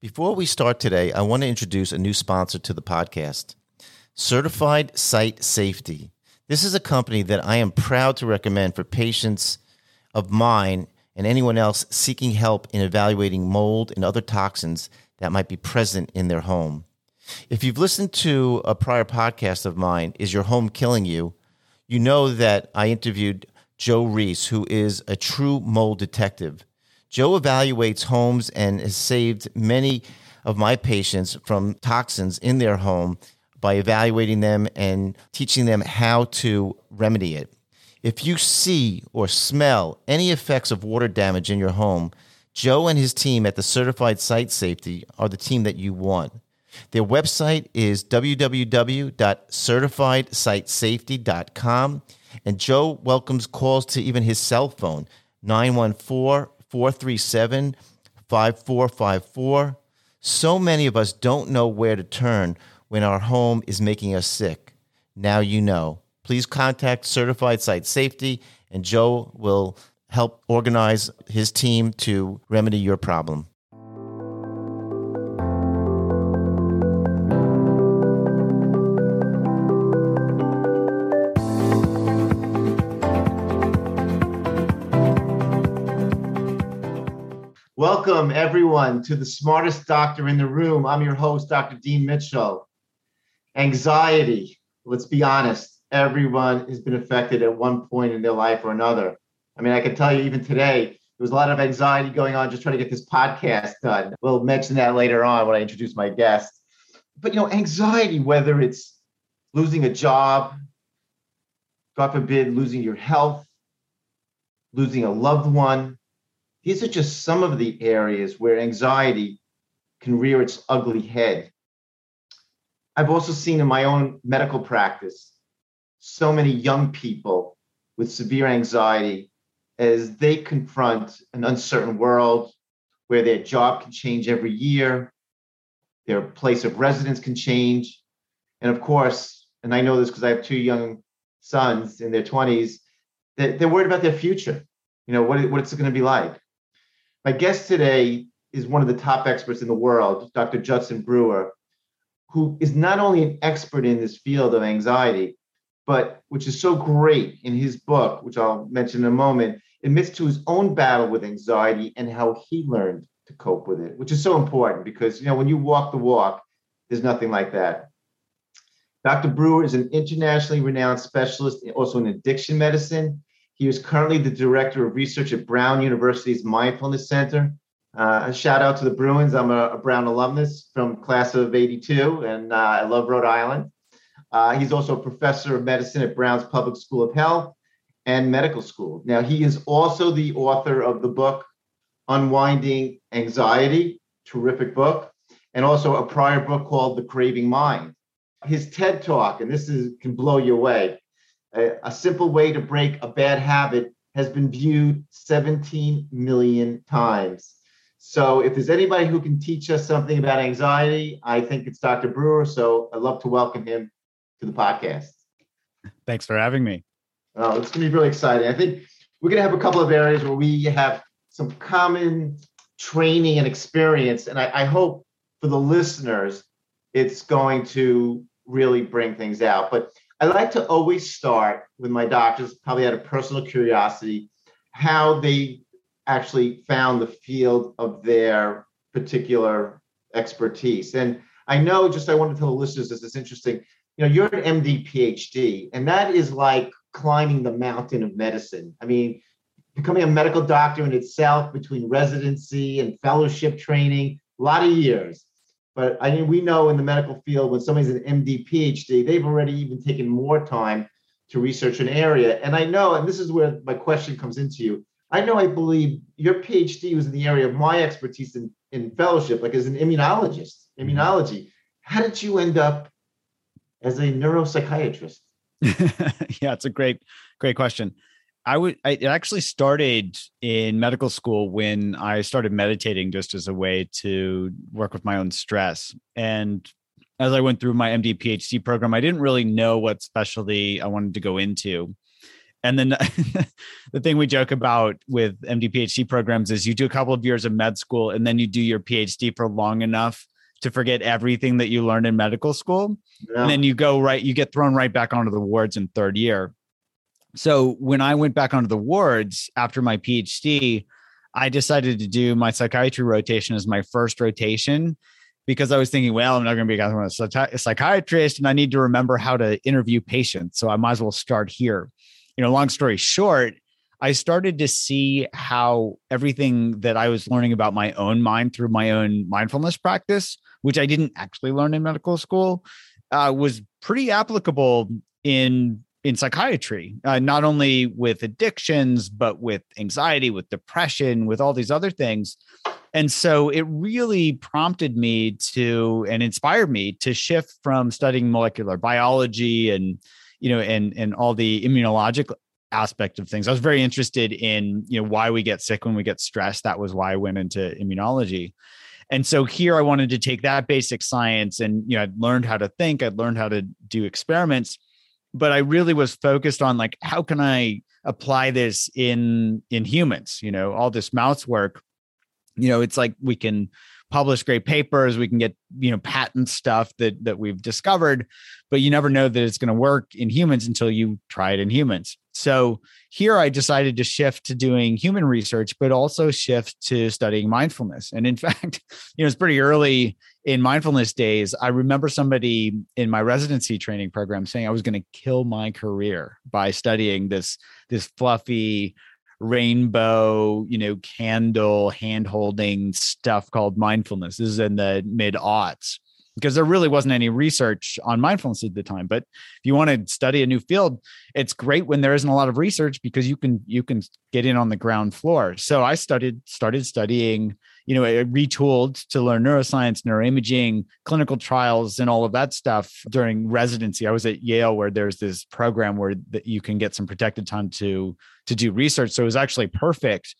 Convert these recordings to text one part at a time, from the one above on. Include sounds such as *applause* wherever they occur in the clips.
Before we start today, I want to introduce a new sponsor to the podcast Certified Site Safety. This is a company that I am proud to recommend for patients of mine and anyone else seeking help in evaluating mold and other toxins that might be present in their home. If you've listened to a prior podcast of mine, Is Your Home Killing You? You know that I interviewed Joe Reese, who is a true mold detective. Joe evaluates homes and has saved many of my patients from toxins in their home by evaluating them and teaching them how to remedy it. If you see or smell any effects of water damage in your home, Joe and his team at the Certified Site Safety are the team that you want. Their website is www.certifiedsitesafety.com, and Joe welcomes calls to even his cell phone, 914 437 5454. So many of us don't know where to turn when our home is making us sick. Now you know. Please contact Certified Site Safety, and Joe will help organize his team to remedy your problem. Welcome, everyone, to the smartest doctor in the room. I'm your host, Dr. Dean Mitchell. Anxiety, let's be honest, everyone has been affected at one point in their life or another. I mean, I can tell you even today, there was a lot of anxiety going on just trying to get this podcast done. We'll mention that later on when I introduce my guest. But, you know, anxiety, whether it's losing a job, God forbid, losing your health, losing a loved one, these are just some of the areas where anxiety can rear its ugly head. I've also seen in my own medical practice so many young people with severe anxiety as they confront an uncertain world where their job can change every year, their place of residence can change. And of course, and I know this because I have two young sons in their 20s, that they're worried about their future. You know, what, what it's going to be like. My guest today is one of the top experts in the world, Dr. Judson Brewer, who is not only an expert in this field of anxiety, but which is so great in his book, which I'll mention in a moment, admits to his own battle with anxiety and how he learned to cope with it, which is so important because you know when you walk the walk, there's nothing like that. Dr. Brewer is an internationally renowned specialist also in addiction medicine he is currently the director of research at Brown University's Mindfulness Center. Uh, a shout out to the Bruins. I'm a, a Brown alumnus from class of 82, and uh, I love Rhode Island. Uh, he's also a professor of medicine at Brown's Public School of Health and Medical School. Now, he is also the author of the book Unwinding Anxiety, terrific book, and also a prior book called The Craving Mind. His TED Talk, and this is, can blow you away a, a simple way to break a bad habit has been viewed 17 million times. So if there's anybody who can teach us something about anxiety, I think it's Dr. Brewer. So I'd love to welcome him to the podcast. Thanks for having me. Oh, it's going to be really exciting. I think we're going to have a couple of areas where we have some common training and experience. And I, I hope for the listeners, it's going to really bring things out. But I like to always start with my doctors, probably out of personal curiosity, how they actually found the field of their particular expertise. And I know, just I want to tell the listeners this is interesting. You know, you're an MD PhD, and that is like climbing the mountain of medicine. I mean, becoming a medical doctor in itself, between residency and fellowship training, a lot of years. But I mean, we know in the medical field when somebody's an MD, PhD, they've already even taken more time to research an area. And I know, and this is where my question comes into you. I know I believe your PhD was in the area of my expertise in, in fellowship, like as an immunologist, mm-hmm. immunology. How did you end up as a neuropsychiatrist? *laughs* yeah, it's a great, great question. I would I it actually started in medical school when I started meditating just as a way to work with my own stress. And as I went through my MD PhD program, I didn't really know what specialty I wanted to go into. And then *laughs* the thing we joke about with MD PhD programs is you do a couple of years of med school and then you do your PhD for long enough to forget everything that you learned in medical school. Yeah. And then you go right, you get thrown right back onto the wards in third year. So when I went back onto the wards after my PhD, I decided to do my psychiatry rotation as my first rotation because I was thinking, well, I'm not going to be a psychiatrist and I need to remember how to interview patients. So I might as well start here. You know, long story short, I started to see how everything that I was learning about my own mind through my own mindfulness practice, which I didn't actually learn in medical school, uh, was pretty applicable in in psychiatry, uh, not only with addictions, but with anxiety, with depression, with all these other things. And so it really prompted me to and inspired me to shift from studying molecular biology and you know and and all the immunologic aspect of things. I was very interested in you know why we get sick when we get stressed. That was why I went into immunology. And so here I wanted to take that basic science and you know I'd learned how to think, I'd learned how to do experiments, but I really was focused on like how can I apply this in in humans, you know, all this mouse work you know it's like we can publish great papers. We can get you know patent stuff that that we've discovered but you never know that it's going to work in humans until you try it in humans. So here i decided to shift to doing human research but also shift to studying mindfulness. And in *laughs* fact you know it's pretty early in mindfulness days. I remember somebody in my residency training program saying i was going to kill my career by studying this this fluffy rainbow, you know, candle hand holding stuff called mindfulness. This is in the mid aughts because there really wasn't any research on mindfulness at the time. But if you want to study a new field, it's great when there isn't a lot of research because you can you can get in on the ground floor. So I started started studying, you know, retooled to learn neuroscience, neuroimaging, clinical trials, and all of that stuff during residency. I was at Yale where there's this program where that you can get some protected time to to do research. So it was actually perfect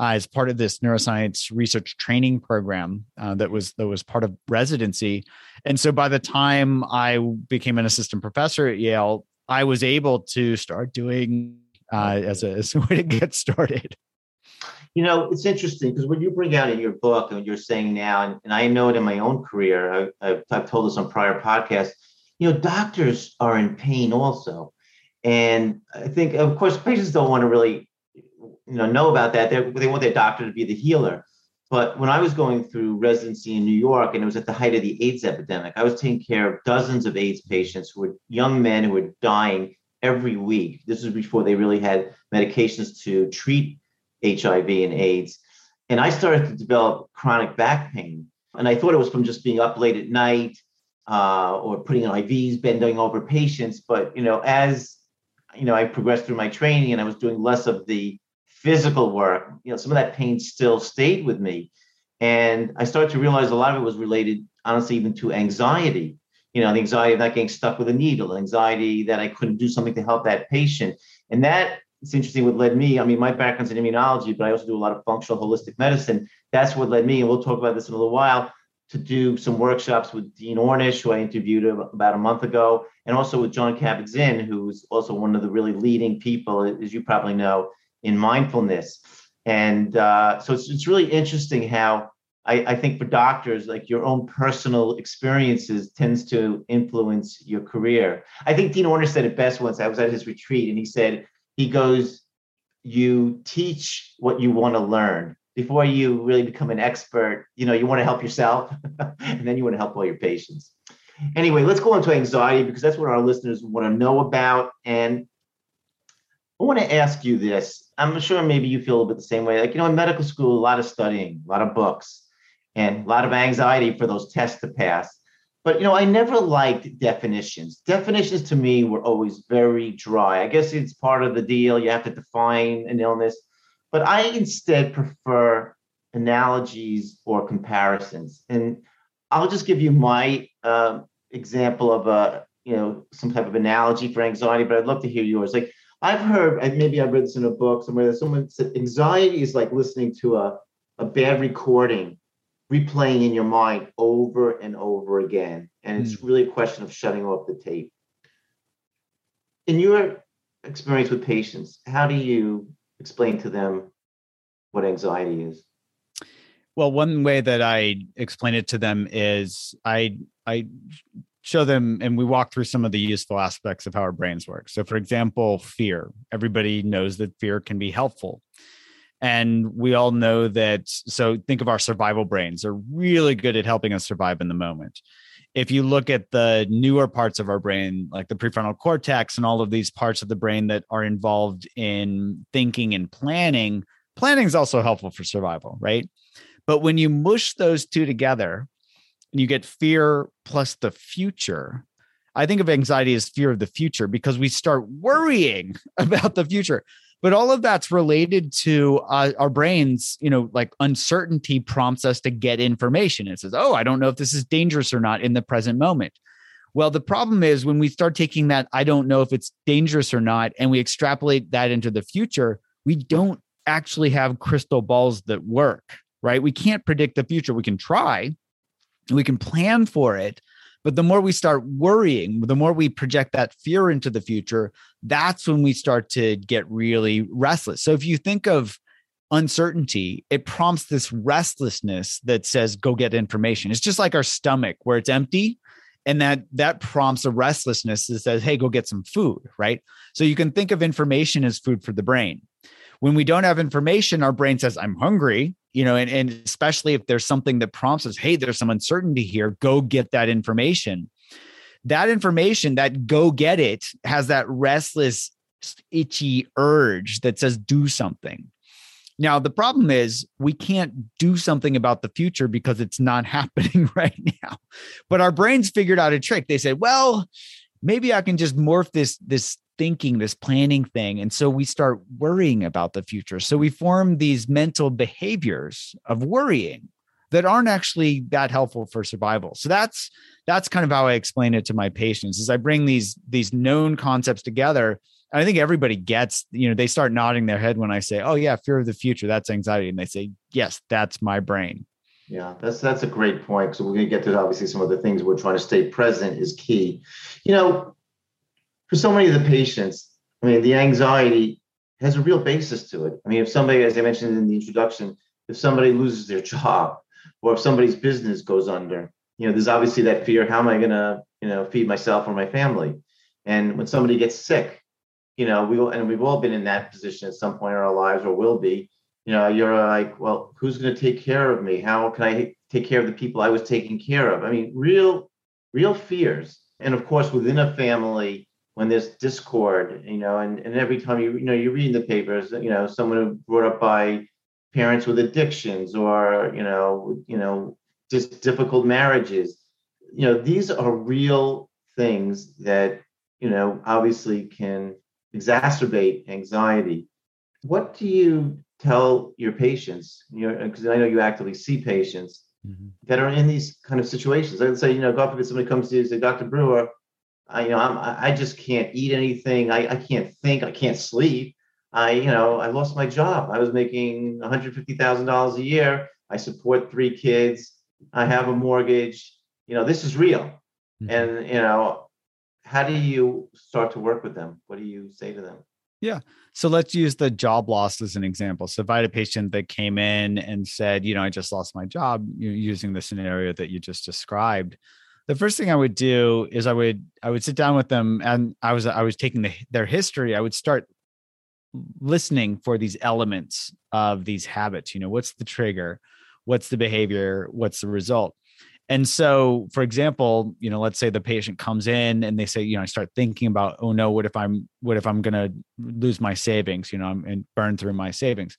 uh, as part of this neuroscience research training program uh, that was that was part of residency. And so by the time I became an assistant professor at Yale, I was able to start doing uh, as, a, as a way to get started. You know, it's interesting because what you bring out in your book and what you're saying now, and, and I know it in my own career, I, I've, I've told this on prior podcasts, you know, doctors are in pain also. And I think, of course, patients don't want to really you know know about that. They're, they want their doctor to be the healer. But when I was going through residency in New York, and it was at the height of the AIDS epidemic, I was taking care of dozens of AIDS patients who were young men who were dying every week. This was before they really had medications to treat HIV and AIDS. And I started to develop chronic back pain. And I thought it was from just being up late at night uh, or putting in IVs, bending over patients. But you know, as you know, I progressed through my training and I was doing less of the physical work, you know, some of that pain still stayed with me. And I started to realize a lot of it was related, honestly, even to anxiety. You know, the anxiety of not getting stuck with a needle, anxiety that I couldn't do something to help that patient. And that it's interesting what led me. I mean, my background's in immunology, but I also do a lot of functional holistic medicine. That's what led me, and we'll talk about this in a little while, to do some workshops with Dean Ornish, who I interviewed about a month ago, and also with Jon Kabat-Zinn, who's also one of the really leading people, as you probably know, in mindfulness. And uh, so it's, it's really interesting how I, I, think for doctors, like your own personal experiences tends to influence your career. I think Dean Ornish said it best once. I was at his retreat and he said, he goes, you teach what you want to learn before you really become an expert. You know, you want to help yourself *laughs* and then you want to help all your patients. Anyway, let's go into anxiety because that's what our listeners want to know about. And I want to ask you this. I'm sure maybe you feel a bit the same way. Like, you know, in medical school, a lot of studying, a lot of books, and a lot of anxiety for those tests to pass. But, you know, I never liked definitions. Definitions to me were always very dry. I guess it's part of the deal. You have to define an illness. But I instead prefer analogies or comparisons. And I'll just give you my uh, example of a, you know, some type of analogy for anxiety, but I'd love to hear yours. Like, I've heard, maybe I read this in a book somewhere that someone said anxiety is like listening to a, a bad recording, replaying in your mind over and over again. And it's mm. really a question of shutting off the tape. In your experience with patients, how do you explain to them what anxiety is? Well, one way that I explain it to them is I I show them and we walk through some of the useful aspects of how our brains work. So for example, fear. Everybody knows that fear can be helpful. And we all know that so think of our survival brains. They're really good at helping us survive in the moment. If you look at the newer parts of our brain, like the prefrontal cortex and all of these parts of the brain that are involved in thinking and planning, planning is also helpful for survival, right? But when you mush those two together and you get fear plus the future, I think of anxiety as fear of the future because we start worrying *laughs* about the future. But all of that's related to uh, our brains, you know, like uncertainty prompts us to get information. It says, oh, I don't know if this is dangerous or not in the present moment. Well, the problem is when we start taking that, I don't know if it's dangerous or not, and we extrapolate that into the future, we don't actually have crystal balls that work right? We can't predict the future. We can try, we can plan for it. But the more we start worrying, the more we project that fear into the future, that's when we start to get really restless. So if you think of uncertainty, it prompts this restlessness that says, go get information. It's just like our stomach where it's empty. And that that prompts a restlessness that says, hey, go get some food, right? So you can think of information as food for the brain. When we don't have information, our brain says, I'm hungry you know, and, and especially if there's something that prompts us, hey, there's some uncertainty here, go get that information. That information, that go get it, has that restless, itchy urge that says, do something. Now, the problem is we can't do something about the future because it's not *laughs* happening right now. But our brains figured out a trick. They said, well, maybe I can just morph this this thinking, this planning thing. And so we start worrying about the future. So we form these mental behaviors of worrying that aren't actually that helpful for survival. So that's that's kind of how I explain it to my patients is I bring these these known concepts together. And I think everybody gets, you know, they start nodding their head when I say, "Oh yeah, fear of the future, that's anxiety." And they say, "Yes, that's my brain." Yeah, that's that's a great point. So we're going to get to obviously some of the things we're trying to stay present is key. You know, for so many of the patients, I mean, the anxiety has a real basis to it. I mean, if somebody, as I mentioned in the introduction, if somebody loses their *laughs* job or if somebody's business goes under, you know, there's obviously that fear, how am I going to, you know, feed myself or my family? And when somebody gets sick, you know, we and we've all been in that position at some point in our lives or will be, you know, you're like, well, who's going to take care of me? How can I take care of the people I was taking care of? I mean, real, real fears. And of course, within a family, when there's discord, you know, and, and every time you, you know, you read in the papers, you know, someone brought up by parents with addictions or, you know, you know, just difficult marriages, you know, these are real things that, you know, obviously can exacerbate anxiety. What do you tell your patients, you know, because I know you actively see patients mm-hmm. that are in these kind of situations. I'd say, you know, God forbid somebody comes to you and say, Dr. Brewer, I, you know, I'm, I just can't eat anything. I, I can't think. I can't sleep. I, you know, I lost my job. I was making $150,000 a year. I support three kids. I have a mortgage. You know, this is real. Mm-hmm. And, you know, how do you start to work with them? What do you say to them? Yeah. So let's use the job loss as an example. So if I had a patient that came in and said, you know, I just lost my job, using the scenario that you just described, the first thing I would do is I would I would sit down with them and I was I was taking the, their history. I would start listening for these elements of these habits. You know, what's the trigger? What's the behavior? What's the result? And so, for example, you know, let's say the patient comes in and they say, you know, I start thinking about, oh no, what if I'm what if I'm gonna lose my savings? You know, I'm and burn through my savings.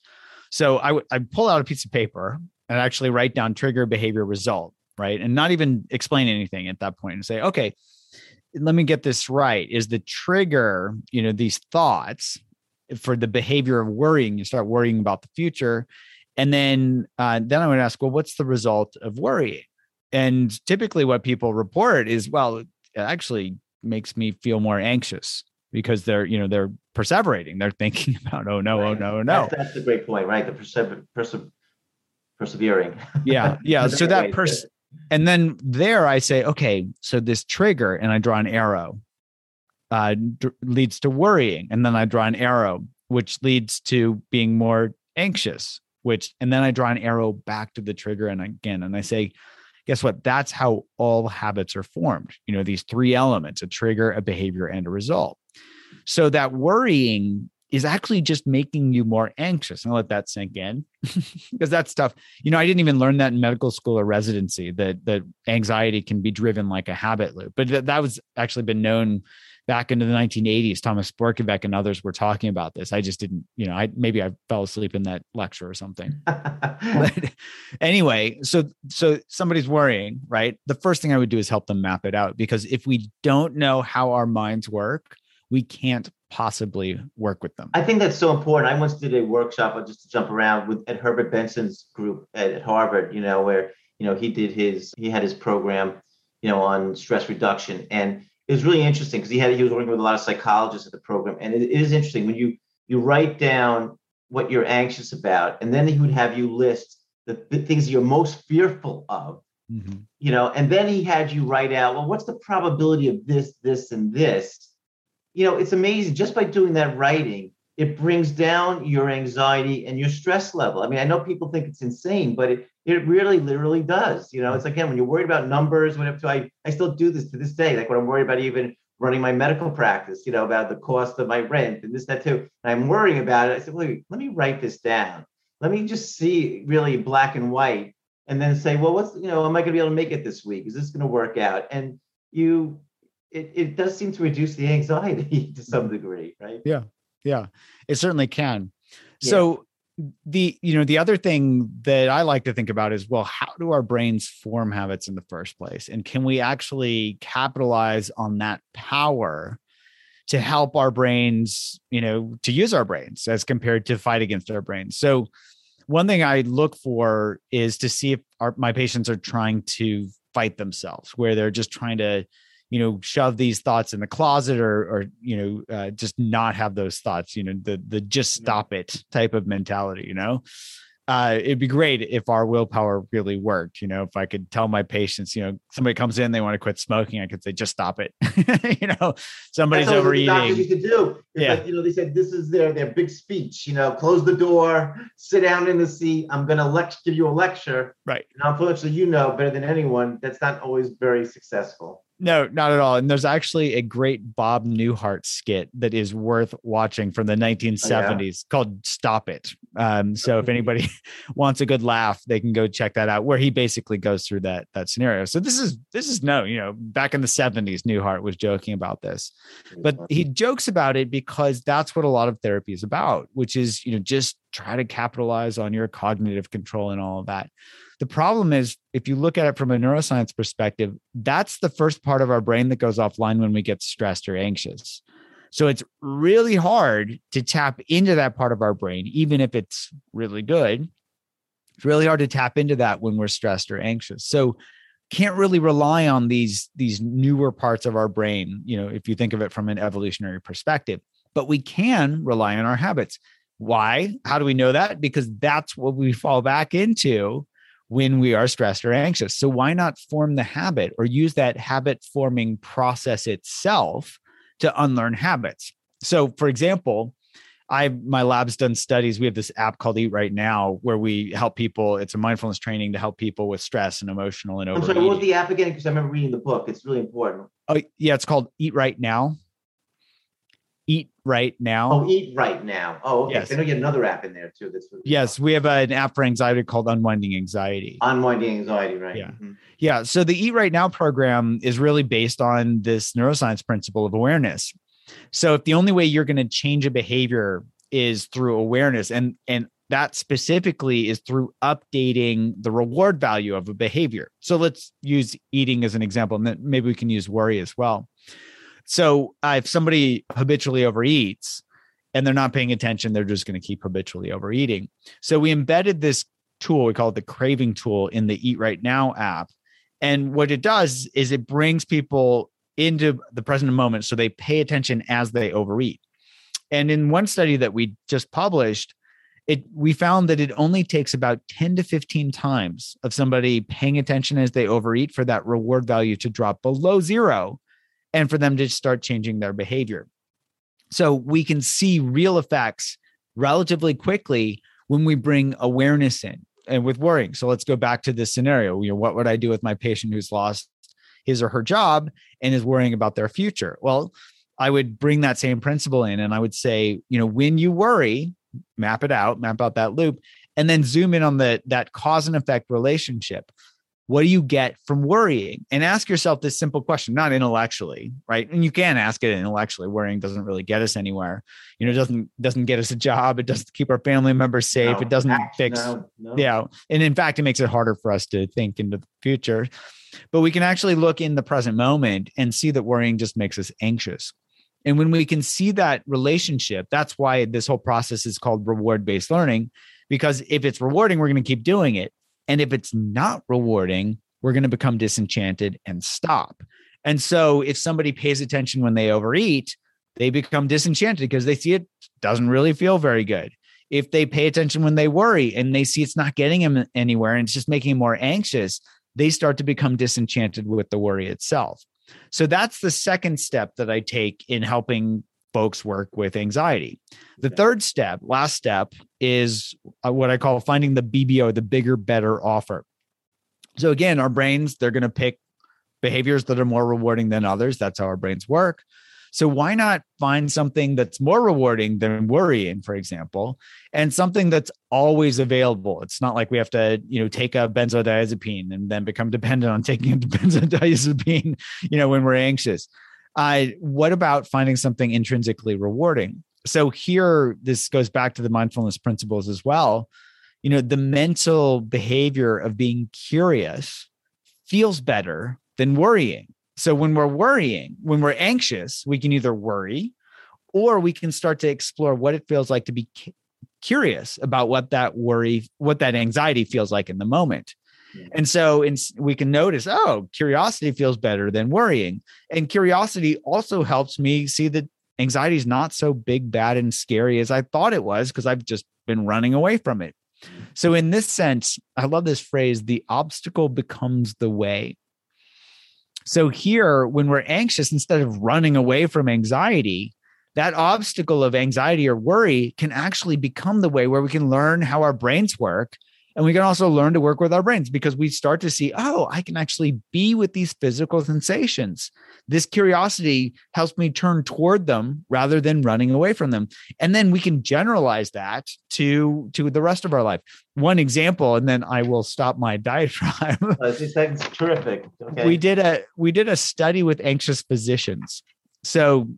So I would I pull out a piece of paper and actually write down trigger behavior result right? And not even explain anything at that point and say, okay, let me get this right. Is the trigger, you know, these thoughts for the behavior of worrying? You start worrying about the future. And then uh, then I would ask, well, what's the result of worrying? And typically what people report is, well, it actually makes me feel more anxious because they're, you know, they're perseverating. They're *laughs* thinking about, oh no, oh, right. oh no, oh no. That's, that's a great point, right? The perse- perse- persevering. Yeah, yeah. *laughs* so that person and then there I say, okay, so this trigger, and I draw an arrow. uh, d- leads to worrying. And then I draw an arrow, which leads to being more anxious, which, and then I draw an arrow back to the trigger. And again, and I say, guess what? That's how all habits are formed. You know, these three elements a trigger, a behavior, and a result. So that worrying is actually just making you more anxious. And I'll let that sink in *laughs* because that's tough. You know, I didn't even learn that in medical school or residency that that anxiety can be driven like a habit loop. But that, that was actually been known back into the 1980s. Thomas Borkovec and others were talking about this. I just didn't, you know, I maybe I fell asleep in that lecture or something. *laughs* but anyway, so so somebody's worrying, right? The first thing I would do is help them map it out because if we don't know how our minds work, we can't possibly work with them. I think that's so important. I once did a workshop, uh, just to jump around, with at Herbert Benson's group at, at Harvard. You know, where you know he did his he had his program, you know, on stress reduction, and it was really interesting because he had he was working with a lot of psychologists at the program, and it, it is interesting when you you write down what you're anxious about, and then he would have you list the, the things you're most fearful of. Mm-hmm. You know, and then he had you write out, well, what's the probability of this, this, and this? You know, it's amazing just by doing that writing, it brings down your anxiety and your stress level. I mean, I know people think it's insane, but it, it really literally does. You know, it's again, when you're worried about numbers, whatever, so I, I still do this to this day. Like when I'm worried about even running my medical practice, you know, about the cost of my rent and this, that too. And I'm worrying about it. I said, wait, let me write this down. Let me just see really black and white and then say, well, what's, you know, am I going to be able to make it this week? Is this going to work out? And you it, it does seem to reduce the anxiety *laughs* to some degree, right? Yeah. Yeah. It certainly can. Yeah. So the you know the other thing that i like to think about is well how do our brains form habits in the first place and can we actually capitalize on that power to help our brains you know to use our brains as compared to fight against our brains so one thing i look for is to see if our, my patients are trying to fight themselves where they're just trying to you know shove these thoughts in the closet or or you know uh, just not have those thoughts you know the the just stop it type of mentality you know uh, it'd be great if our willpower really worked. You know, if I could tell my patients, you know, somebody comes in, they want to quit smoking, I could say, just stop it. *laughs* you know, somebody's That's overeating. Used to do. It's yeah. Like, you know, they said this is their their big speech. You know, close the door, sit down in the seat. I'm going to lect- give you a lecture. Right. And unfortunately, you know better than anyone. That's not always very successful. No, not at all. And there's actually a great Bob Newhart skit that is worth watching from the 1970s oh, yeah. called Stop It. Um, so if anybody *laughs* wants a good laugh, they can go check that out where he basically goes through that that scenario. So this is this is no, you know, back in the 70s, Newhart was joking about this. But he jokes about it because that's what a lot of therapy is about, which is, you know, just try to capitalize on your cognitive control and all of that. The problem is, if you look at it from a neuroscience perspective, that's the first part of our brain that goes offline when we get stressed or anxious. So it's really hard to tap into that part of our brain, even if it's really good. It's really hard to tap into that when we're stressed or anxious. So can't really rely on these these newer parts of our brain you know if you think of it from an evolutionary perspective but we can rely on our habits why how do we know that because that's what we fall back into when we are stressed or anxious. So why not form the habit or use that habit forming process itself to unlearn habits? So for example, I my lab's done studies. We have this app called Eat Right Now where we help people. It's a mindfulness training to help people with stress and emotional and overeating. I'm sorry, what was the app again? Because I remember reading the book. It's really important. Oh yeah, it's called Eat Right Now. Eat Right Now. Oh, Eat Right Now. Oh, okay. Yes. I know you have another app in there too. That's yes, we have an app for anxiety called Unwinding Anxiety. Unwinding Anxiety, right? Yeah, mm-hmm. yeah. So the Eat Right Now program is really based on this neuroscience principle of awareness. So if the only way you're going to change a behavior is through awareness, and and that specifically is through updating the reward value of a behavior. So let's use eating as an example, and then maybe we can use worry as well. So uh, if somebody habitually overeats and they're not paying attention, they're just going to keep habitually overeating. So we embedded this tool, we call it the craving tool in the Eat Right Now app. And what it does is it brings people into the present moment so they pay attention as they overeat. And in one study that we just published, it we found that it only takes about 10 to 15 times of somebody paying attention as they overeat for that reward value to drop below zero and for them to start changing their behavior. So we can see real effects relatively quickly when we bring awareness in and with worrying. So let's go back to this scenario. You know, what would I do with my patient who's lost his or her job and is worrying about their future? Well, I would bring that same principle in and I would say, you know, when you worry, map it out, map out that loop, and then zoom in on the that cause and effect relationship what do you get from worrying? And ask yourself this simple question not intellectually right? And you can ask it intellectually. Worrying doesn't really get us anywhere. You know it doesn't doesn't get us a job. It doesn't keep our family members safe. No, it doesn't fix no, no. yeah. And in fact it makes it harder for us to think into the future. But we can actually look in the present moment and see that worrying just makes us anxious. And when we can see that relationship that's why this whole process is called reward based learning because if it's rewarding we're going to keep doing it and if it's not rewarding, we're going to become disenchanted and stop. And so if somebody pays attention when they overeat, they become disenchanted because they see it doesn't really feel very good. If they pay attention when they worry and they see it's not getting them anywhere and it's just making them more anxious, they start to become disenchanted with the worry itself. So that's the second step that I take in helping folks work with anxiety. The third step, last step, is uh, what I call finding the BBO, the bigger, better offer. So again, our brains, they're going to pick behaviors that are more rewarding than others. That's how our brains work. So why not find something that's more rewarding than worrying, for example, and something that's always available? It's not like we have to, you know, take a benzodiazepine and then become dependent on taking a *laughs* benzodiazepine, you know, when we're anxious. What about finding something intrinsically rewarding? So here, this goes back to the mindfulness principles as well. You know, the mental behavior of being curious feels better than worrying. So when we're worrying, when we're anxious, we can either worry or we can start to explore what it feels like to be curious about what that worry, what that anxiety feels like in the moment. And so in, we can notice, oh, curiosity feels better than worrying. And curiosity also helps me see that anxiety is not so big, bad, and scary as I thought it was because I've just been running away from it. So, in this sense, I love this phrase the obstacle becomes the way. So, here, when we're anxious, instead of running away from anxiety, that obstacle of anxiety or worry can actually become the way where we can learn how our brains work and we can also learn to work with our brains because we start to see, oh, I can actually be with these physical sensations. This curiosity helps me turn toward them rather than running away from them. And then we can generalize that to to the rest of our life. One example, and then I will stop my *laughs* diatribe. That's terrific. Okay. We did a we did a study with anxious physicians. So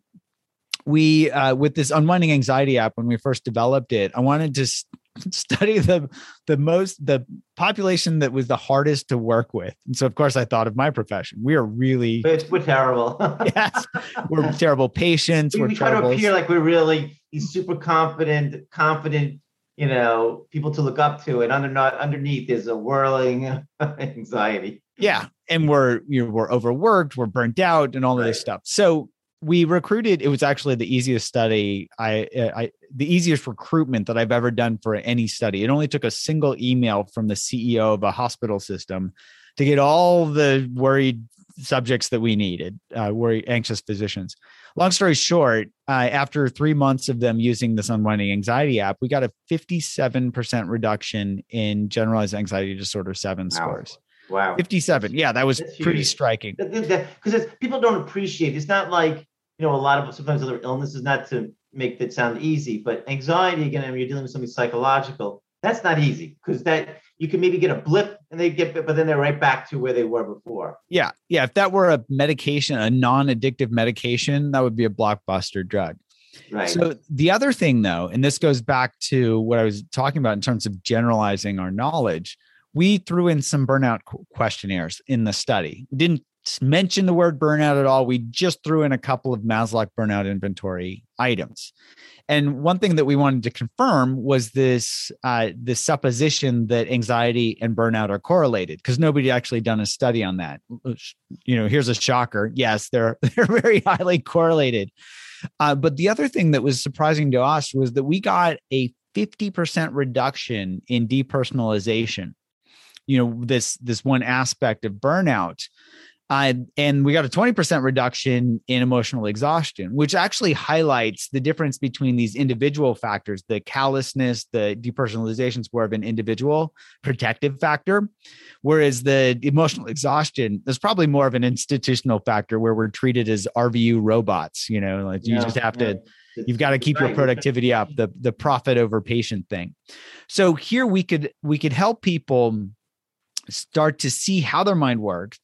we uh, with this unwinding anxiety app when we first developed it i wanted to *laughs* study the the most the population that was the hardest to work with. And so of course I thought of my profession. We are really we're terrible. *laughs* *laughs* yes. We're terrible patients. We, we're we try to appear like we're really these super confident, confident, you know, people to look up to. And under not underneath is a whirling anxiety. Yeah. And we're you know, we're overworked, we're burnt out and all right. of this stuff. So we recruited it was actually the easiest study I, I the easiest recruitment that i've ever done for any study. It only took a single email from the ceo of a hospital system to get all the worried subjects that we needed uh, worried anxious physicians. Long story short uh, after three months of them using this unwinding anxiety app we got a 57% reduction in generalized anxiety disorder 7 wow. scores Wow. 57. Yeah, that was pretty striking. Because people don't appreciate it's not like, you know, a lot of sometimes other illnesses, not to make that sound easy, but anxiety, again, I mean, you're dealing with something psychological, that's not easy because that you can maybe get a blip and they get, but then they're right back to where they were before. Yeah. Yeah. If that were a medication, a non addictive medication, that would be a blockbuster drug. Right. So the other thing though, and this goes back to what I was talking about in terms of generalizing our knowledge, we threw in some burnout questionnaires in the study. We didn't mention the word burnout at all. We just threw in a couple of Maslach burnout inventory items. And one thing that we wanted to confirm was this uh, this supposition that anxiety and burnout are correlated because nobody actually done a study on that. You know, here's a shocker. Yes, they're *laughs* they're very highly correlated. Uh, but the other thing that was surprising to us was that we got a 50% reduction in depersonalization you know this this one aspect of burnout Uh, and we got a 20% reduction in emotional exhaustion, which actually highlights the difference between these individual factors the callousness, the depersonalization score of an individual protective factor. Whereas the emotional exhaustion is probably more of an institutional factor where we're treated as RVU robots. You know, like you yeah, just have yeah. to you've got to keep your productivity up the the profit over patient thing so here we could we could help people start to see how their mind works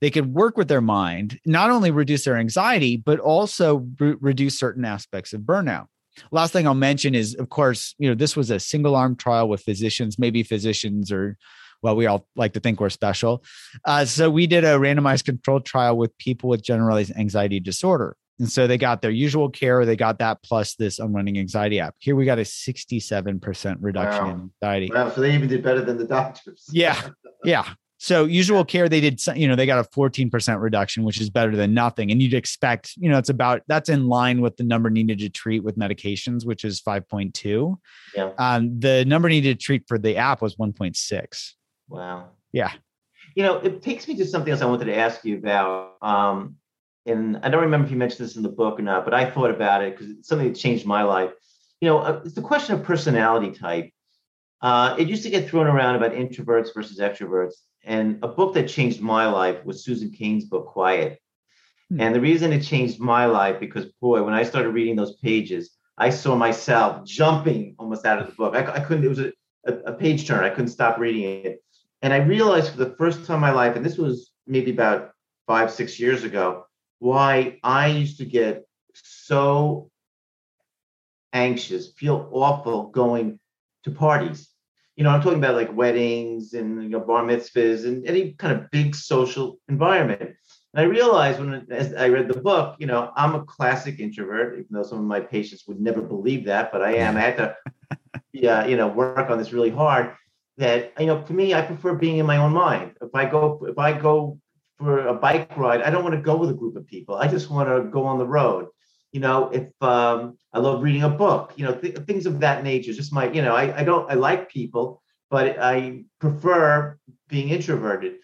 they could work with their mind, not only reduce their anxiety, but also re- reduce certain aspects of burnout. Last thing I'll mention is, of course, you know, this was a single arm trial with physicians, maybe physicians or well, we all like to think we're special. Uh, so we did a randomized controlled trial with people with generalized anxiety disorder. And so they got their usual care, they got that plus this unwinding anxiety app. Here we got a 67% reduction wow. in anxiety. Wow. So they even did better than the doctors. yeah. *laughs* Yeah. So usual care, they did, you know, they got a 14% reduction, which is better than nothing. And you'd expect, you know, it's about, that's in line with the number needed to treat with medications, which is 5.2. Yeah. Um, the number needed to treat for the app was 1.6. Wow. Yeah. You know, it takes me to something else I wanted to ask you about. Um, and I don't remember if you mentioned this in the book or not, but I thought about it because it's something that changed my life. You know, uh, it's the question of personality type. Uh, it used to get thrown around about introverts versus extroverts. And a book that changed my life was Susan Cain's book, Quiet. Hmm. And the reason it changed my life, because boy, when I started reading those pages, I saw myself jumping almost out of the book. I, I couldn't, it was a, a, a page turn. I couldn't stop reading it. And I realized for the first time in my life, and this was maybe about five, six years ago, why I used to get so anxious, feel awful going to parties you know, I'm talking about like weddings and you know, bar mitzvahs and any kind of big social environment. And I realized when as I read the book, you know, I'm a classic introvert, even though some of my patients would never believe that, but I am. I had to, *laughs* yeah, you know, work on this really hard. That you know, for me, I prefer being in my own mind. If I go, if I go for a bike ride, I don't want to go with a group of people. I just want to go on the road you know if um, i love reading a book you know th- things of that nature just my you know I, I don't i like people but i prefer being introverted.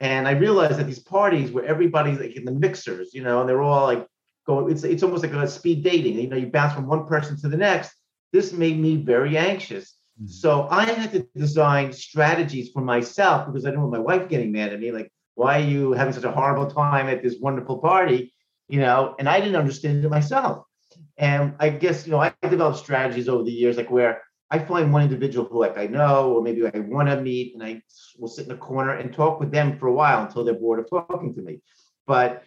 And i realized that these parties where everybody's like in the mixers you know and they're all like going it's it's almost like a speed dating you know you bounce from one person to the next. This made me very anxious. Mm-hmm. so i had to design strategies for myself because i didn't want my wife getting mad at me like why are you having such a horrible time at this wonderful party you know, and I didn't understand it myself. And I guess, you know, I developed strategies over the years, like where I find one individual who like I know, or maybe I want to meet, and I will sit in a corner and talk with them for a while until they're bored of talking to me. But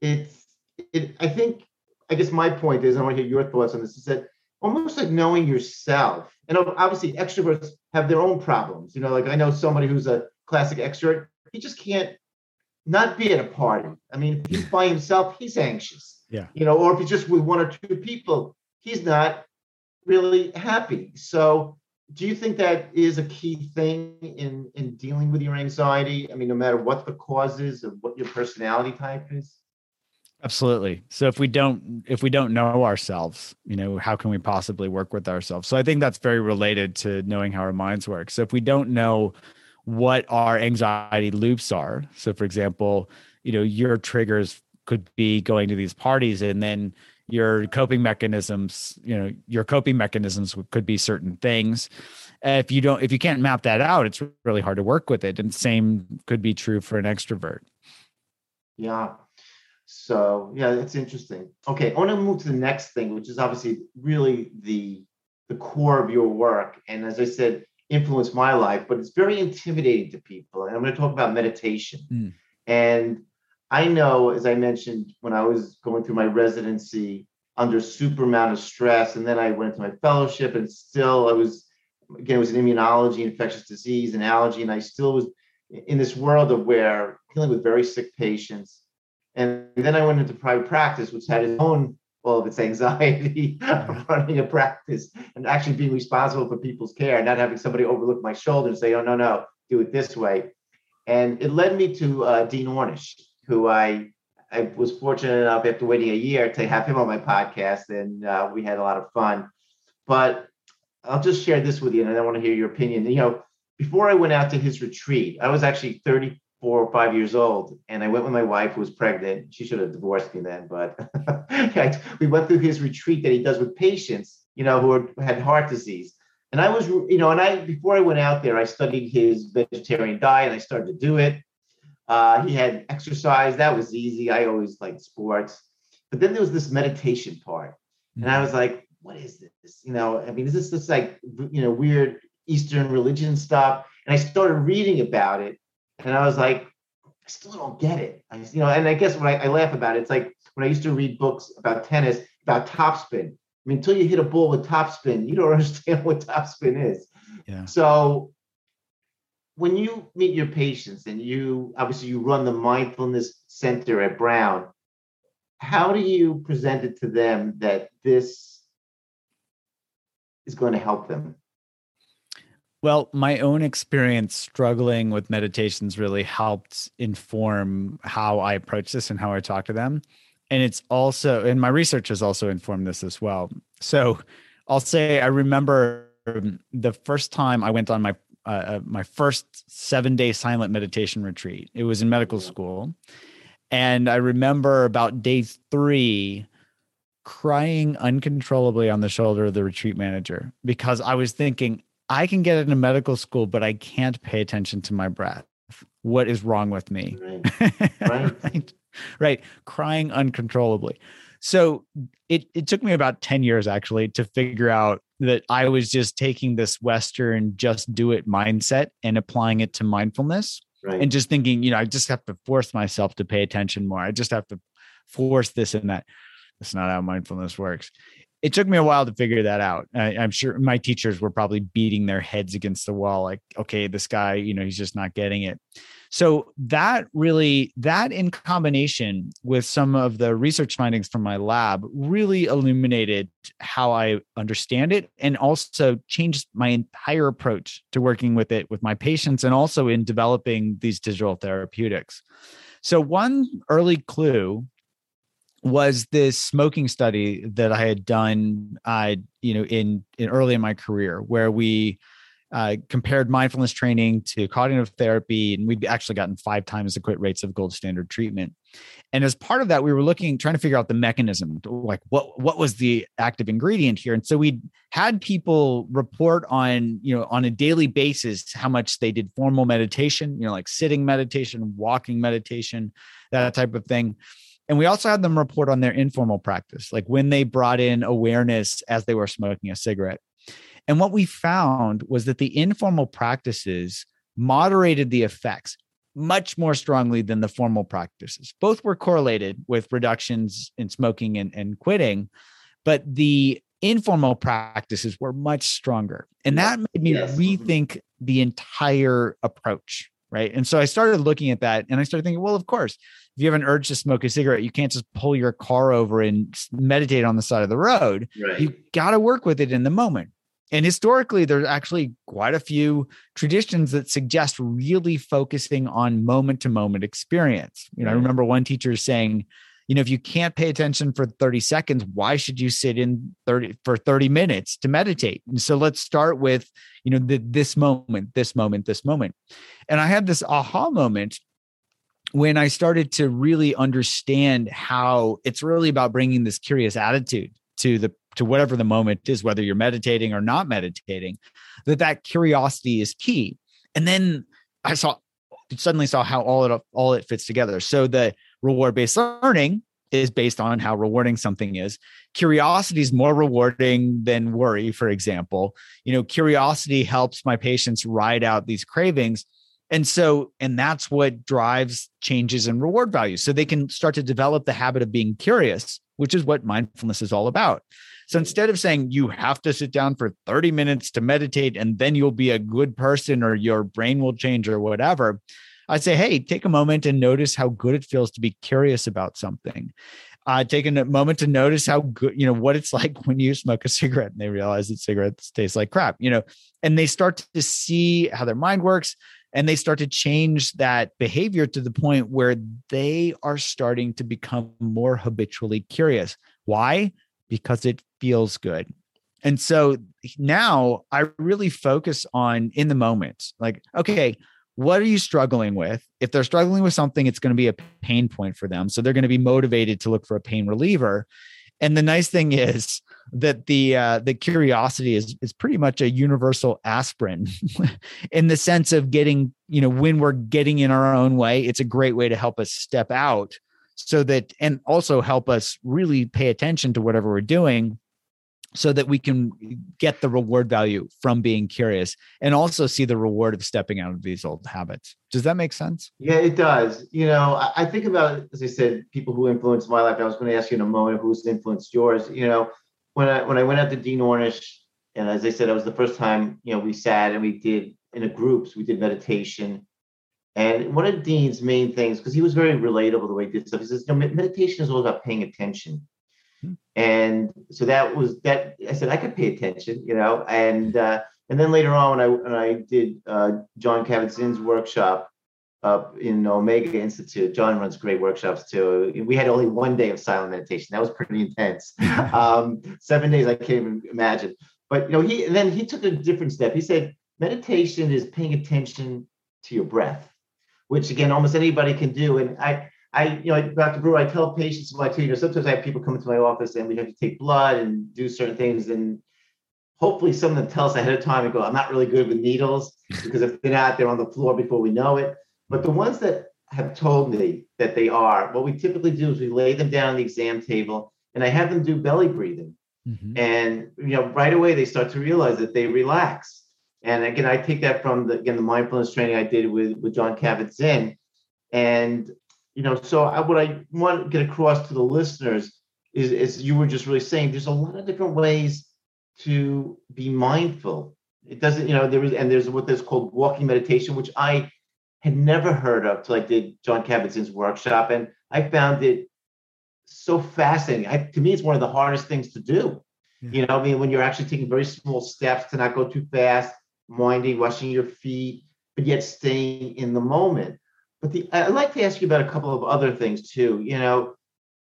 it's, it, I think, I guess my point is, I want to hear your thoughts on this, is that almost like knowing yourself. And obviously, extroverts have their own problems. You know, like I know somebody who's a classic extrovert, he just can't not be at a party. I mean, if he's by himself, he's anxious. Yeah. You know, or if he's just with one or two people, he's not really happy. So do you think that is a key thing in in dealing with your anxiety? I mean, no matter what the cause is of what your personality type is? Absolutely. So if we don't if we don't know ourselves, you know, how can we possibly work with ourselves? So I think that's very related to knowing how our minds work. So if we don't know what our anxiety loops are. So, for example, you know, your triggers could be going to these parties and then your coping mechanisms, you know, your coping mechanisms could be certain things. If you don't, if you can't map that out, it's really hard to work with it. And same could be true for an extrovert. Yeah. So yeah, that's interesting. Okay, I want to move to the next thing, which is obviously really the the core of your work. And as I said, influenced my life, but it's very intimidating to people. And I'm going to talk about meditation. Mm. And I know, as I mentioned, when I was going through my residency under super amount of stress, and then I went to my fellowship, and still I was, again, it was in immunology, infectious disease, and allergy, and I still was in this world of where dealing with very sick patients. And then I went into private practice, which had its own well, if it's anxiety *laughs* running a practice and actually being responsible for people's care, not having somebody overlook my shoulder and say, oh, no, no, do it this way. And it led me to uh, Dean Ornish, who I, I was fortunate enough after waiting a year to have him on my podcast, and uh, we had a lot of fun. But I'll just share this with you, and I want to hear your opinion. You know, before I went out to his retreat, I was actually 30, four or five years old, and I went with my wife who was pregnant. She should have divorced me then, but *laughs* we went through his retreat that he does with patients, you know, who had heart disease. And I was, you know, and I before I went out there, I studied his vegetarian diet. And I started to do it. Uh, he had exercise that was easy. I always liked sports, but then there was this meditation part, and I was like, "What is this?" You know, I mean, is this this like you know weird Eastern religion stuff? And I started reading about it, and I was like, I still don't get it. I, you know, and I guess when I, I laugh about it, it's like when I used to read books about tennis about topspin. I mean, until you hit a ball with topspin, you don't *laughs* understand what topspin is. Yeah. So when you meet your patients and you obviously you run the mindfulness center at Brown, how do you present it to them that this is going to help them? Well, my own experience struggling with meditations really helped inform how I approach this and how I talk to them. And it's also, and my research has also informed this as well. So I'll say I remember the first time I went on my uh, uh my first seven day silent meditation retreat. It was in medical school, and I remember about day three crying uncontrollably on the shoulder of the retreat manager because I was thinking I can get into medical school, but I can't pay attention to my breath. What is wrong with me? Right. *laughs* Right. right. right. Crying uncontrollably. So it, it took me about 10 years actually to figure out that I was just taking this Western just do it mindset and applying it to mindfulness. Right. And just thinking, you know, I just have to force myself to pay attention more. I just have to force this and that. That's not how mindfulness works it took me a while to figure that out. I, am sure my teachers were probably beating their heads against the wall, like, okay, this guy, you know, he's just not getting it. So that really, that in combination with some of the research findings from my lab really illuminated how I understand it and also changed my entire approach to working with it with my patients and also in developing these digital therapeutics. So, one early clue was this smoking study that I had done, uh, you know, in, in early in my career, where we uh, compared mindfulness training to cognitive therapy, and we'd actually gotten five times the quit rates of gold standard treatment. And as part of that, we were looking, trying to figure out the mechanism, like what what was the active ingredient here. And so we had people report on, you know, on a daily basis how much they did formal meditation, you know, like sitting meditation, walking meditation, that type of thing and we also had them report on their informal practice, like when they brought in awareness as they were smoking a cigarette. And what we found was that the informal practices moderated the effects much more strongly than the formal practices. Both were correlated with reductions in smoking and, and quitting, but the informal practices were much stronger. And that made me yes. rethink the entire approach. Right. And so I started looking at that and I started thinking, well, of course, if you have an urge to smoke a cigarette, you can't just pull your car over and meditate on the side of the road. Right. You got to work with it in the moment. And historically, there's actually quite a few traditions that suggest really focusing on moment to moment experience. You know. I remember one teacher saying, you know, if you can't pay attention for 30 seconds, why should you sit in 30 for 30 minutes to meditate? And so let's start with, you know, the, this moment, this moment, this moment. And I had this aha moment when I started to really understand how it's really about bringing this curious attitude to the to whatever the moment is whether you're meditating or not meditating that that curiosity is key and then i saw suddenly saw how all it all it fits together so the reward based learning is based on how rewarding something is curiosity is more rewarding than worry for example you know curiosity helps my patients ride out these cravings and so, and that's what drives changes in reward value. So they can start to develop the habit of being curious, which is what mindfulness is all about. So instead of saying you have to sit down for 30 minutes to meditate and then you'll be a good person or your brain will change or whatever, I say, hey, take a moment and notice how good it feels to be curious about something. Uh, take a moment to notice how good, you know, what it's *laughs* like when you smoke a cigarette and they realize that cigarettes taste like crap, you know, and they start to see how their mind works and they start to change that behavior to the point where they are starting to become more habitually curious. Why? Because it feels good. And so now I really focus on in the moment like, okay, what are you struggling with? If they're struggling with something, it's going to be a pain point for them. So they're going to be motivated to look for a pain reliever. And the nice thing is that the uh, the curiosity is is pretty much a universal aspirin *laughs* in the sense of getting, you know, when we're getting in our own way, it's a great way to help us step out so that and also help us really pay attention to whatever we're doing so that we can get the reward value from being curious and also see the reward of stepping out of these old habits. Does that make sense? Yeah, it does. You know, I, think about, as I said, people who influenced my life. I was going to ask you in a moment who's influenced yours. You know, when I when I went out to Dean Ornish, and as I said, that was the first time you know we sat and we did in a groups we did meditation. And one of Dean's main things, because he was very relatable the way he did stuff, he says, you know, meditation is all about paying attention and so that was that i said i could pay attention you know and uh, and then later on when i when i did uh, jon kabat-zinn's workshop up in omega institute jon runs great workshops too. We had only one day of silent meditation. That was pretty intense. *laughs* Um, seven days i can't even imagine. But you know he then he took a different step. He said meditation is paying attention to your breath which again almost anybody can do. And i I, you know, Dr. Brewer, I tell patients like, you know, sometimes I have people come into my office and we have to take blood and do certain things. And hopefully some of them tell us ahead of time and go, I'm not really good with needles *laughs* because if they're not, they're on the floor before we know it. But the ones that have told me that they are, what we typically do is we lay them down on the exam table and I have them do belly breathing. Mm-hmm. And, you know, right away they start to realize that they relax. And again, I take that from the, again, the mindfulness training I did with, with Jon Kabat-Zinn. And you know, so I, what I want to get across to the listeners is, as you were just really saying, there's a lot of different ways to be mindful. It doesn't, you know, there is, and there's what is called walking meditation, which I had never heard of till I did Jon Kabat-Zinn's workshop, and I found it so fascinating. I, to me, it's one of the hardest things to do. Yeah. You know, I mean, when you're actually taking very small steps to not go too fast, winding, washing your feet, but yet staying in the moment. But the I'd like to ask you about a couple of other things too. You know,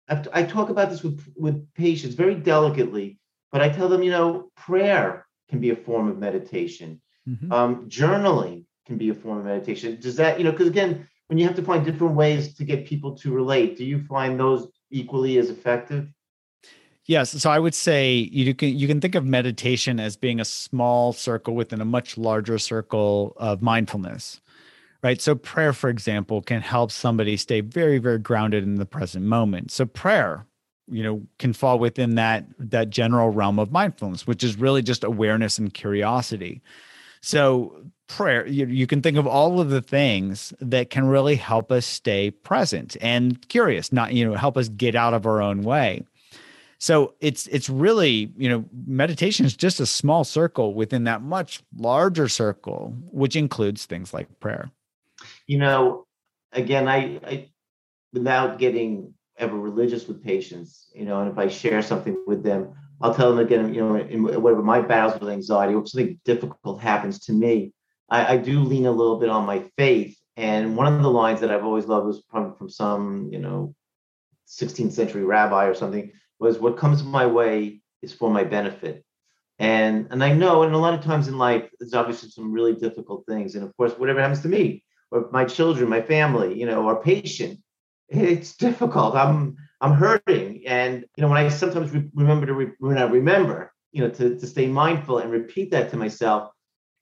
I, I talk about this with with patients very delicately, but I tell them, you know, prayer can be a form of meditation. Mm-hmm. Um, journaling can be a form of meditation. Does that, you know, because again, when you have to find different ways to get people to relate, do you find those equally as effective? Yes, so I would say you can you can think of meditation as being a small circle within a much larger circle of mindfulness right? So, prayer, for example, can help somebody stay very, very grounded in the present moment. So, prayer, you know, can fall within that that general realm of mindfulness, which is really just awareness and curiosity. So, prayer, you, you can think of all of the things that can really help us stay present and curious, not you know, help us get out of our own way. So it's it's really you know meditation is just a small circle within that much larger circle, which includes things like prayer you know, again, I, I without getting ever religious with patients, you know, and if I share something with them, I'll tell them again, you know, in whatever my battles with anxiety or something difficult happens to me, I, I, do lean a little bit on my faith. And one of the lines that I've always loved was from, from some, you know, 16th century rabbi or something was what comes my way is for my benefit. And and I know, and a lot of times in life, there's obviously some really difficult things. And of course, whatever happens to me, or my children, my family, you know, or patient. It's difficult. I'm I'm hurting, and you know, when I sometimes re- remember to re- when I remember, you know, to to stay mindful and repeat that to myself,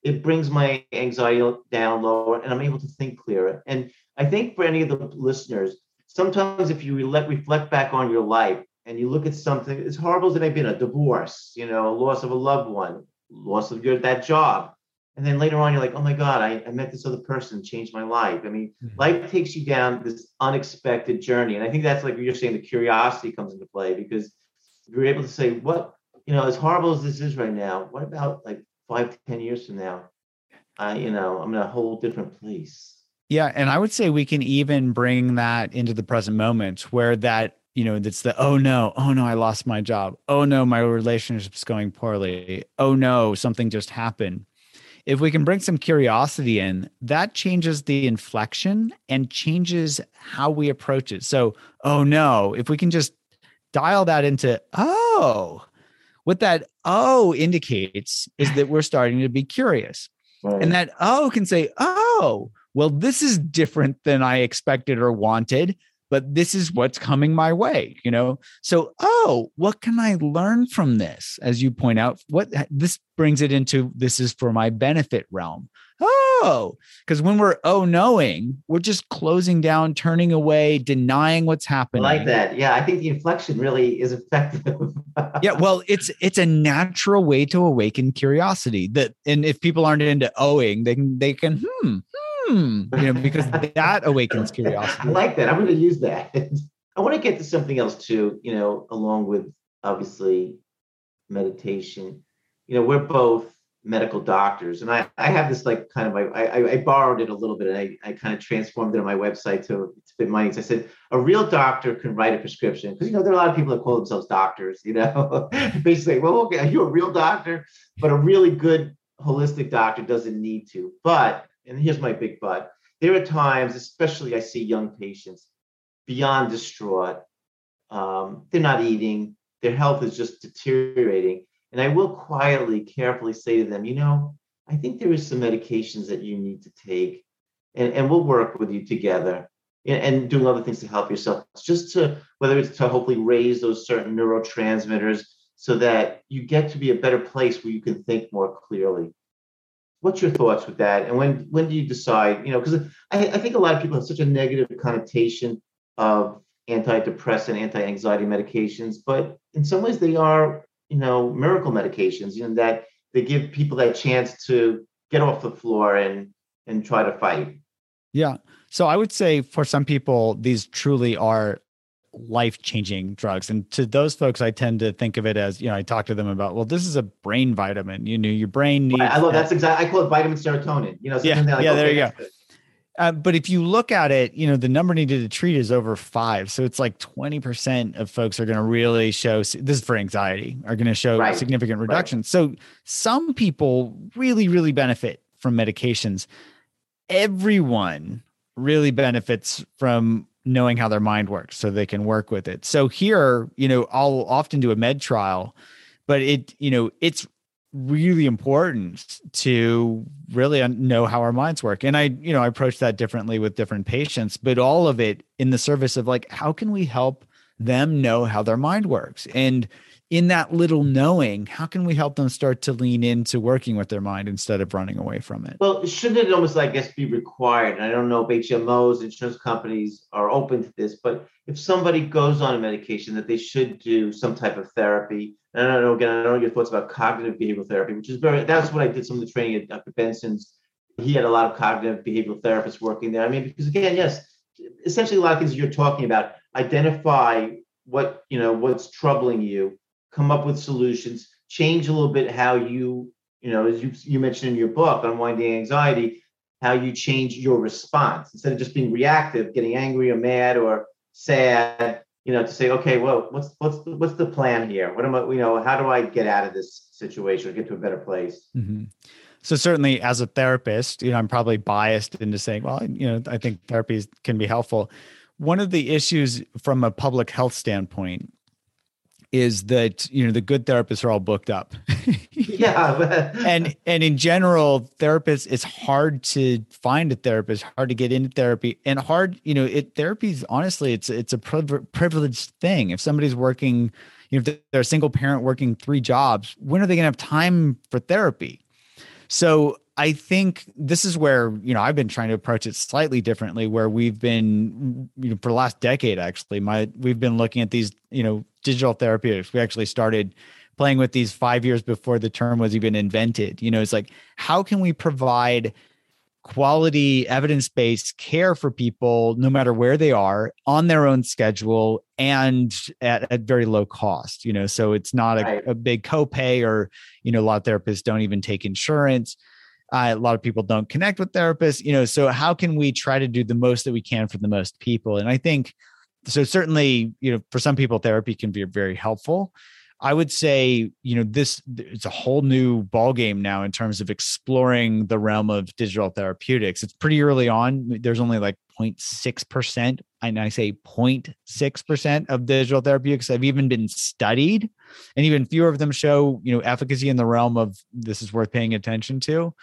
it brings my anxiety down lower, and I'm able to think clearer. And I think for any of the listeners, sometimes if you reflect back on your life and you look at something as horrible as it may be, a divorce, you know, a loss of a loved one, loss of your that job, and then later on you're like oh my god i, I met this other person changed my life. I mean mm-hmm. life takes you down this unexpected journey and i think that's like you're saying the curiosity comes into play because you're able to say what you know as horrible as this is right now what about like five ten years from now i you know i'm in a whole different place. Yeah and i would say we can even bring that into the present moment where that you know that's the oh no oh no i lost my job. Oh no my relationship's going poorly. Oh no something just happened if we can bring some curiosity in, that changes the inflection and changes how we approach it. So, oh no, if we can just dial that into, oh, what that oh indicates is that we're starting to be curious. Right. And that oh can say, oh, well, this is different than I expected or wanted, but this is what's coming my way, you know? So, oh, what can I learn from this? As you point out, what this brings it into this is for my benefit realm. Oh, because when we're oh knowing, we're just closing down, turning away, denying what's happening. I like that. Yeah, I think the inflection really is effective. yeah, well, it's it's a natural way to awaken curiosity. That and if people aren't into owing, they can they can hmm hmm Hmm, you know because *laughs* that awakens curiosity. I like that. I'm going to use that. *laughs* I want to get to something else too. You know, along with obviously meditation. You know, we're both medical doctors. And I, I have this like kind of, I, I, I borrowed it a little bit and I, I kind of transformed it on my website to, my needs. I said, a real doctor can write a prescription because, you know, there are a lot of people that call themselves doctors, you know, *laughs* basically, well, okay, are you a real doctor? But a really good holistic doctor doesn't need to. But, and here's my big but, there are times, especially I see young patients beyond distraught. Um, they're not eating, their health is just deteriorating and I will quietly, carefully say to them, you know, I think there is some medications that you need to take, and, and we'll work with you together and, and doing other things to help yourself. Just to, whether it's to hopefully raise those certain neurotransmitters so that you get to be a better place where you can think more clearly. What's your thoughts with that? And when when do you decide? You know, because I, I think a lot of people have such a negative connotation of antidepressant, anti-anxiety medications, but in some ways they are you know, miracle medications, you know, that they give people that chance to get off the floor and and try to fight. Yeah. So I would say for some people, these truly are life changing drugs. And to those folks, I tend to think of it as, you know, I talk to them about, well, this is a brain vitamin. You know, your brain needs. I love that's exactly, I call it vitamin serotonin. You know, yeah, like, yeah, okay, there you go. Uh, but if you look at it, you know, the number needed to treat is over five. So it's like 20% of folks are going to really show this is for anxiety, are going to show right. significant reduction. Right. So some people really, really benefit from medications. Everyone really benefits from knowing how their mind works so they can work with it. So here, you know, I'll often do a med trial, but it, you know, it's really important to really know how our minds work and i you know i approach that differently with different patients but all of it in the service of like how can we help them know how their mind works and in that little knowing, how can we help them start to lean into working with their mind instead of running away from it? Well, shouldn't it almost, I guess, be required? I don't know if HMOs, insurance companies are open to this, but if somebody goes on a medication, that they should do some type of therapy. And I don't know, again, I don't know your thoughts about cognitive behavioral therapy, which is very, that's what I did some of the training at Dr. Benson's. He had a lot of cognitive behavioral therapists working there. I mean, because again, yes, essentially a lot of things you're talking about, identify what, you know, what's troubling you come up with solutions, change a little bit how you, you know, as you, you mentioned in your book, Unwinding Anxiety, how you change your response instead of just being reactive, getting angry or mad or sad, you know, to say, okay, well, what's what's the, what's the plan here? What am I, you know, how do I get out of this situation or get to a better place? Mm-hmm. So certainly, as a therapist, you know, I'm probably biased into saying, well, you know, I think therapy can be helpful. One of the issues from a public health standpoint is that you know the good therapists are all booked up. *laughs* Yeah and and in general therapists it's hard to find a therapist hard to get into therapy and hard you know it therapy's honestly it's it's a privileged thing. If somebody's working you know if they're a single parent working three jobs when are they going to have time for therapy? So I think this is where, you know, I've been trying to approach it slightly differently where we've been, you know, for the last decade, actually, my, we've been looking at these, you know, digital therapeutics. We actually started playing with these five years before the term was even invented. You know, it's like, how can we provide quality evidence-based care for people no matter where they are on their own schedule and at, at very low cost you know so it's not a, right. a big copay or you know a lot of therapists don't even take insurance uh, a lot of people don't connect with therapists, you know. So how can we try to do the most that we can for the most people? And I think so. Certainly, you know, for some people, therapy can be very helpful. I would say, you know, this it's a whole new ball game now in terms of exploring the realm of digital therapeutics. It's pretty early on. There's only like 0.6%, and I say 0.6% of digital therapeutics have even been studied, and even fewer of them show, you know, efficacy in the realm of this is worth paying attention to.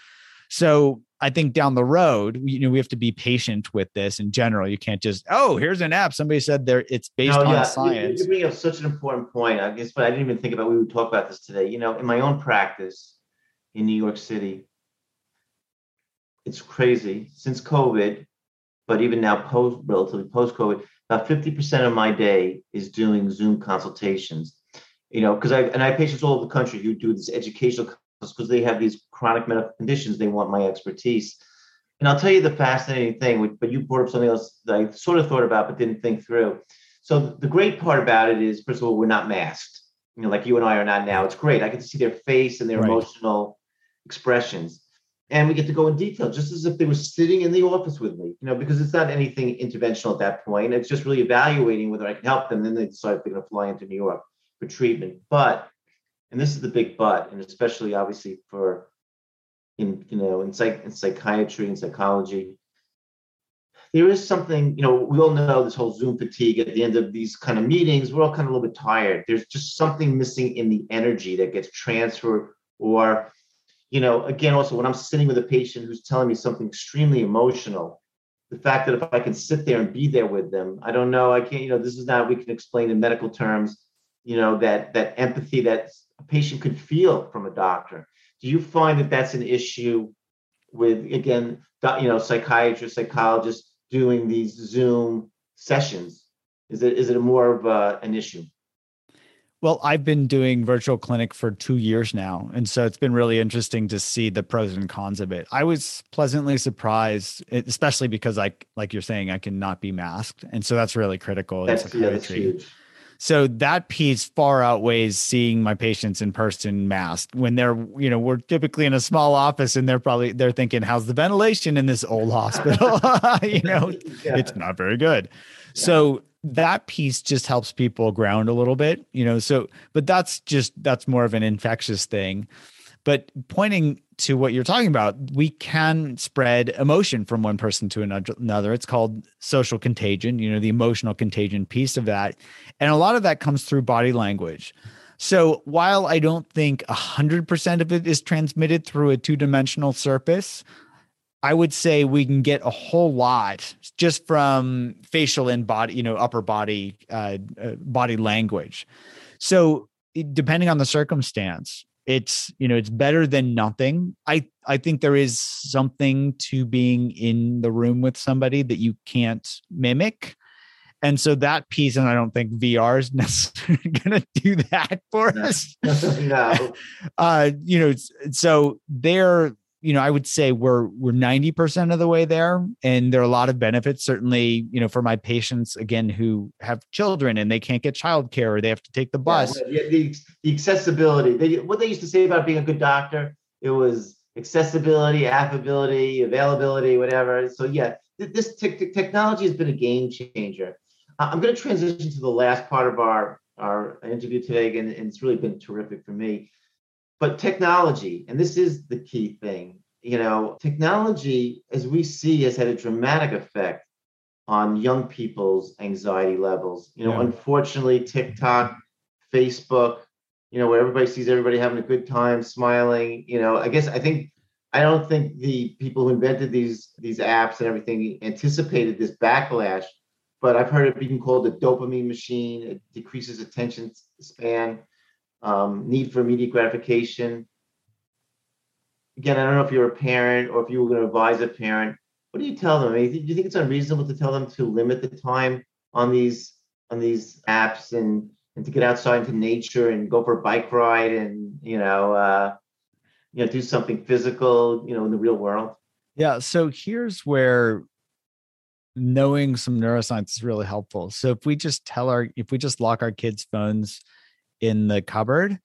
So I think down the road, you know, we have to be patient with this in general. You can't just, oh, here's an app. Somebody said there it's based no, on science. You, bring up such an important point. I guess, but I didn't even think about. We would talk about this today. You know, in my own practice in New York City, it's crazy since COVID, but even now post relatively post COVID, about 50% of my day is doing Zoom consultations. You know, because I and I have patients all over the country who do this educational because they have these chronic medical conditions. They want my expertise. And I'll tell you the fascinating thing, but you brought up something else that I sort of thought about but didn't think through. So the great part about it is, first of all, we're not masked. You know, like you and I are not now. It's great. I get to see their face and their right. emotional expressions. And we get to go in detail, just as if they were sitting in the office with me, you know, because it's not anything interventional at that point. It's just really evaluating whether I can help them. Then they decide if they're going to fly into New York for treatment. But and this is the big but, and especially obviously for in you know in psych in psychiatry and psychology, there is something, you know, we all know this whole Zoom fatigue at the end of these kind of meetings, we're all kind of a little bit tired. There's just something missing in the energy that gets transferred, or, you know, again, also when I'm sitting with a patient who's telling me something extremely emotional, the fact that if I can sit there and be there with them, I don't know, I can't, you know, this is not we can explain in medical terms, you know, that that empathy that a patient could feel from a doctor. Do you find that that's an issue with again, you know, psychiatrists, psychologists doing these Zoom sessions? Is it is it more of a, an issue? Well, I've been doing virtual clinic for two years now. And so it's been really interesting to see the pros and cons of it. I was pleasantly surprised, especially because I, like you're saying, I cannot be masked. And so that's really critical that's. Yeah, that's so that piece far outweighs seeing my patients in person masked when they're, you know, we're typically in a small office and they're probably they're thinking, how's the ventilation in this old hospital? *laughs* you know, yeah. it's not very good. Yeah. So that piece just helps people ground a little bit, you know. So, but that's just that's more of an infectious thing. But pointing to what you're talking about, we can spread emotion from one person to another. It's called social contagion, you know, the emotional contagion piece of that. And a lot of that comes through body language. So while I don't think 100% of it is transmitted through a two dimensional surface, I would say we can get a whole lot just from facial and body, you know, upper body, uh, uh, body language. So depending on the circumstance, it's you know it's better than nothing. I i think there is something to being in the room with somebody that you can't mimic. And so that piece and i don't think vr is *laughs* necessarily going to do that for us. *laughs* No. *laughs* Uh you know so they're you know, I would say we're we're 90% of the way there. And there are a lot of benefits, certainly, you know, for my patients again who have children and they can't get childcare or they have to take the bus. Yeah, the, the accessibility. They, what they used to say about being a good doctor, it was accessibility, affability, availability, whatever. So yeah, this te- technology has been a game changer. Uh, I'm going to transition to the last part of our our interview today, and, and it's really been terrific for me but technology, and this is the key thing, you know, technology, as we see, has had a dramatic effect on young people's anxiety levels. You know, yeah. unfortunately, TikTok, Facebook, you know, where everybody sees everybody having a good time, smiling. You know, I guess I think I don't think the people who invented these these apps and everything anticipated this backlash. But I've heard it being called a dopamine machine. It decreases attention span um, need for immediate gratification. Again, I don't know if you're a parent or if you were going to advise a parent. What do you tell them? I mean, do you think it's unreasonable to tell them to limit the time on these on these apps and and to get outside into nature and go for a bike ride and you know uh, you know do something physical you know in the real world? Yeah. So here's where knowing some neuroscience is really helpful. So if we just tell our if we just lock our kids' phones in the cupboard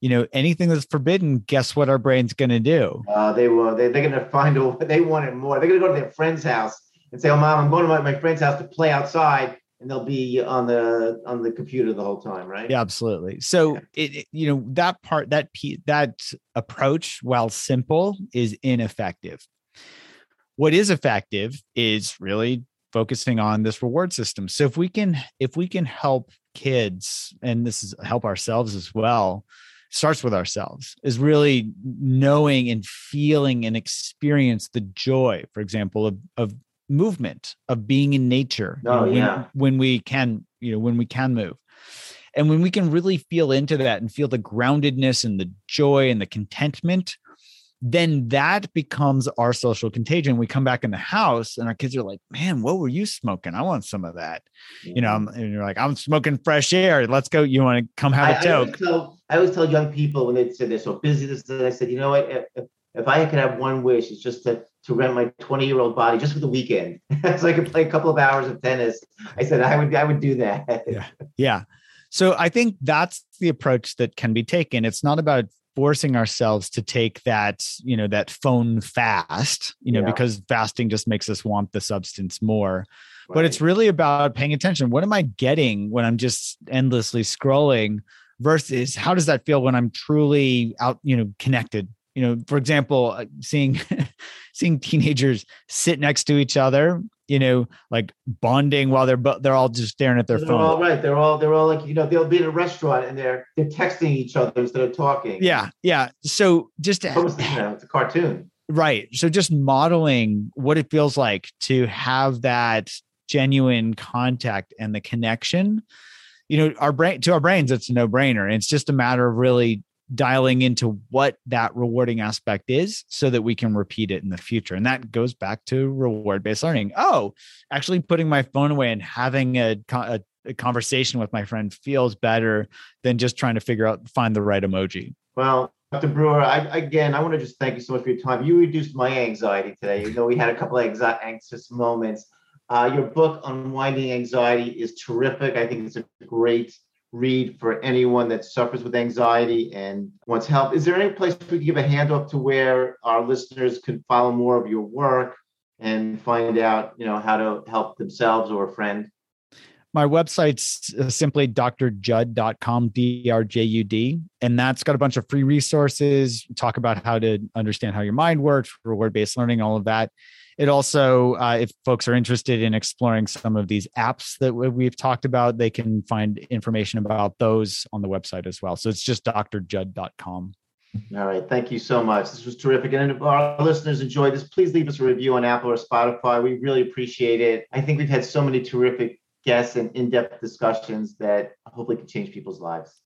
you know anything that's forbidden guess what our brain's going to do? Uh, they will they, they're going to find a they want it more they're going to go to their friend's house and say oh mom i'm going to my, my friend's house to play outside and they'll be on the on the computer the whole time right? Yeah absolutely. So yeah. it, it, you know that part that that approach while simple is ineffective. What is effective is really focusing on this reward system so if we can if we can help kids and this is help ourselves as well starts with ourselves is really knowing and feeling and experience the joy for example of, of movement of being in nature oh, you know, yeah. when, when we can you know when we can move and when we can really feel into that and feel the groundedness and the joy and the contentment then that becomes our social contagion. We come back in the house and our kids are like, man, what were you smoking? I want some of that. You know, Mm-hmm. and you're like, I'm smoking fresh air. Let's go. You want to come have a I, I, always tell, I always tell young people when they say they're so busy, this, and I said, you know what? If, if, if I could have one wish, it's just to, to rent my 20 year old body just for the weekend, *laughs* so I could play a couple of hours of tennis. I said I would I would do that. Yeah. Yeah. So I think that's the approach that can be taken. It's not about forcing ourselves to take that, you know, that phone fast, you know, Yeah. because fasting just makes us want the substance more. But it's really about paying attention. What am I getting when I'm just endlessly scrolling versus how does that feel when I'm truly out, you know, connected? You know, for example, uh, seeing *laughs* seeing teenagers sit next to each other, you know, like bonding while they're bo- they're all just staring at their they're phone. all right. They're all they're all like you know they'll be in a restaurant and they're they're texting each other instead of talking. Yeah, yeah. So just to It's almost, you know, it's a cartoon. Right. So just modeling what it feels like to have that genuine contact and the connection. You know, our brain to our brains, it's a no-brainer. It's just a matter of really dialing into what that rewarding aspect is so that we can repeat it in the future. And that goes back to reward-based learning. Oh, actually putting my phone away and having a, a, a conversation with my friend feels better than just trying to figure out find the right emoji. Well, Dr. Brewer, I, again, I want to just thank you so much for your time. You reduced my anxiety today. You know, we had a couple of anxi- anxious moments. Uh, your book, Unwinding Anxiety, is terrific. I think it's a great read for anyone that suffers with anxiety and wants help. Is there any place we could give a hand up to where our listeners can follow more of your work and find out, you know, how to help themselves or a friend? my website's uh, simply drjud.com d-r-j-u-d and that's got a bunch of free resources talk about how to understand how your mind works reward-based learning all of that it also uh, if folks are interested in exploring some of these apps that we- we've talked about they can find information about those on the website as well so it's just drjud.com. All right. Thank you so much. This was terrific. And if our listeners enjoyed this, please leave us a review on Apple or Spotify. We really appreciate it. I think we've had so many terrific guests and in depth discussions that hopefully can change people's lives.